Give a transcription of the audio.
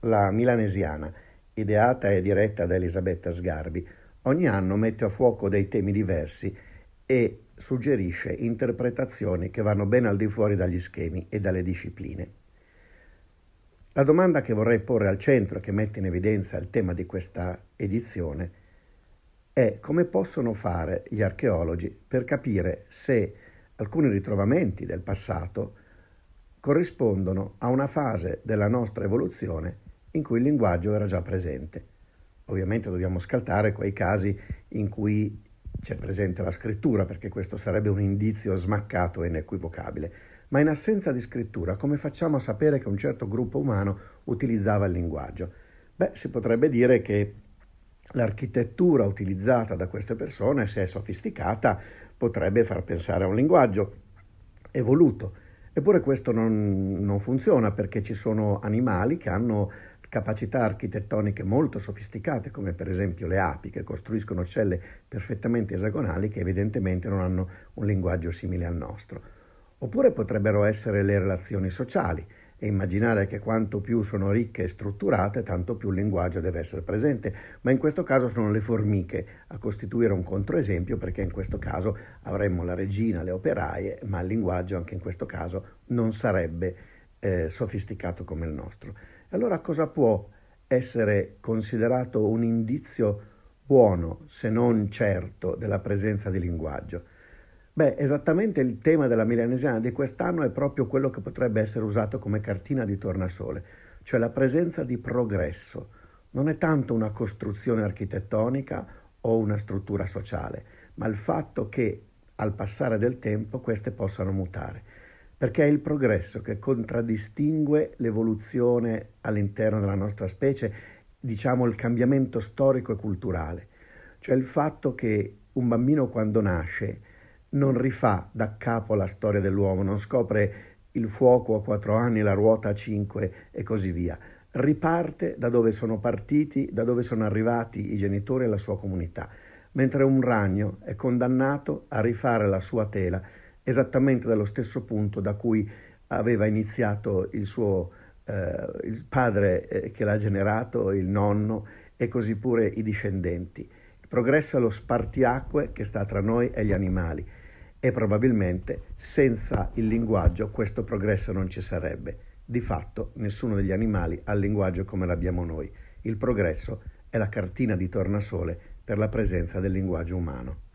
la milanesiana, ideata e diretta da Elisabetta Sgarbi, ogni anno mette a fuoco dei temi diversi e suggerisce interpretazioni che vanno ben al di fuori dagli schemi e dalle discipline. La domanda che vorrei porre al centro, che mette in evidenza il tema di questa edizione, è come possono fare gli archeologi per capire se alcuni ritrovamenti del passato corrispondono a una fase della nostra evoluzione in cui il linguaggio era già presente. Ovviamente dobbiamo scaltare quei casi in cui c'è presente la scrittura, perché questo sarebbe un indizio smaccato e inequivocabile. Ma in assenza di scrittura, come facciamo a sapere che un certo gruppo umano utilizzava il linguaggio? Beh, si potrebbe dire che l'architettura utilizzata da queste persone, se è sofisticata, potrebbe far pensare a un linguaggio evoluto. Eppure questo non, non funziona perché ci sono animali che hanno capacità architettoniche molto sofisticate, come per esempio le api, che costruiscono celle perfettamente esagonali che evidentemente non hanno un linguaggio simile al nostro. Oppure potrebbero essere le relazioni sociali e immaginare che quanto più sono ricche e strutturate, tanto più il linguaggio deve essere presente, ma in questo caso sono le formiche a costituire un controesempio perché in questo caso avremmo la regina, le operaie, ma il linguaggio anche in questo caso non sarebbe eh, sofisticato come il nostro. Allora cosa può essere considerato un indizio buono, se non certo, della presenza di linguaggio? Beh, esattamente il tema della milanesiana di quest'anno è proprio quello che potrebbe essere usato come cartina di tornasole, cioè la presenza di progresso. Non è tanto una costruzione architettonica o una struttura sociale, ma il fatto che al passare del tempo queste possano mutare perché è il progresso che contraddistingue l'evoluzione all'interno della nostra specie, diciamo il cambiamento storico e culturale, cioè il fatto che un bambino quando nasce non rifà da capo la storia dell'uomo, non scopre il fuoco a quattro anni, la ruota a cinque e così via. Riparte da dove sono partiti, da dove sono arrivati i genitori e la sua comunità, mentre un ragno è condannato a rifare la sua tela esattamente dallo stesso punto da cui aveva iniziato il suo eh, il padre eh, che l'ha generato, il nonno e così pure i discendenti. Il progresso è lo spartiacque che sta tra noi e gli animali e probabilmente senza il linguaggio questo progresso non ci sarebbe. Di fatto nessuno degli animali ha il linguaggio come l'abbiamo noi. Il progresso è la cartina di tornasole per la presenza del linguaggio umano.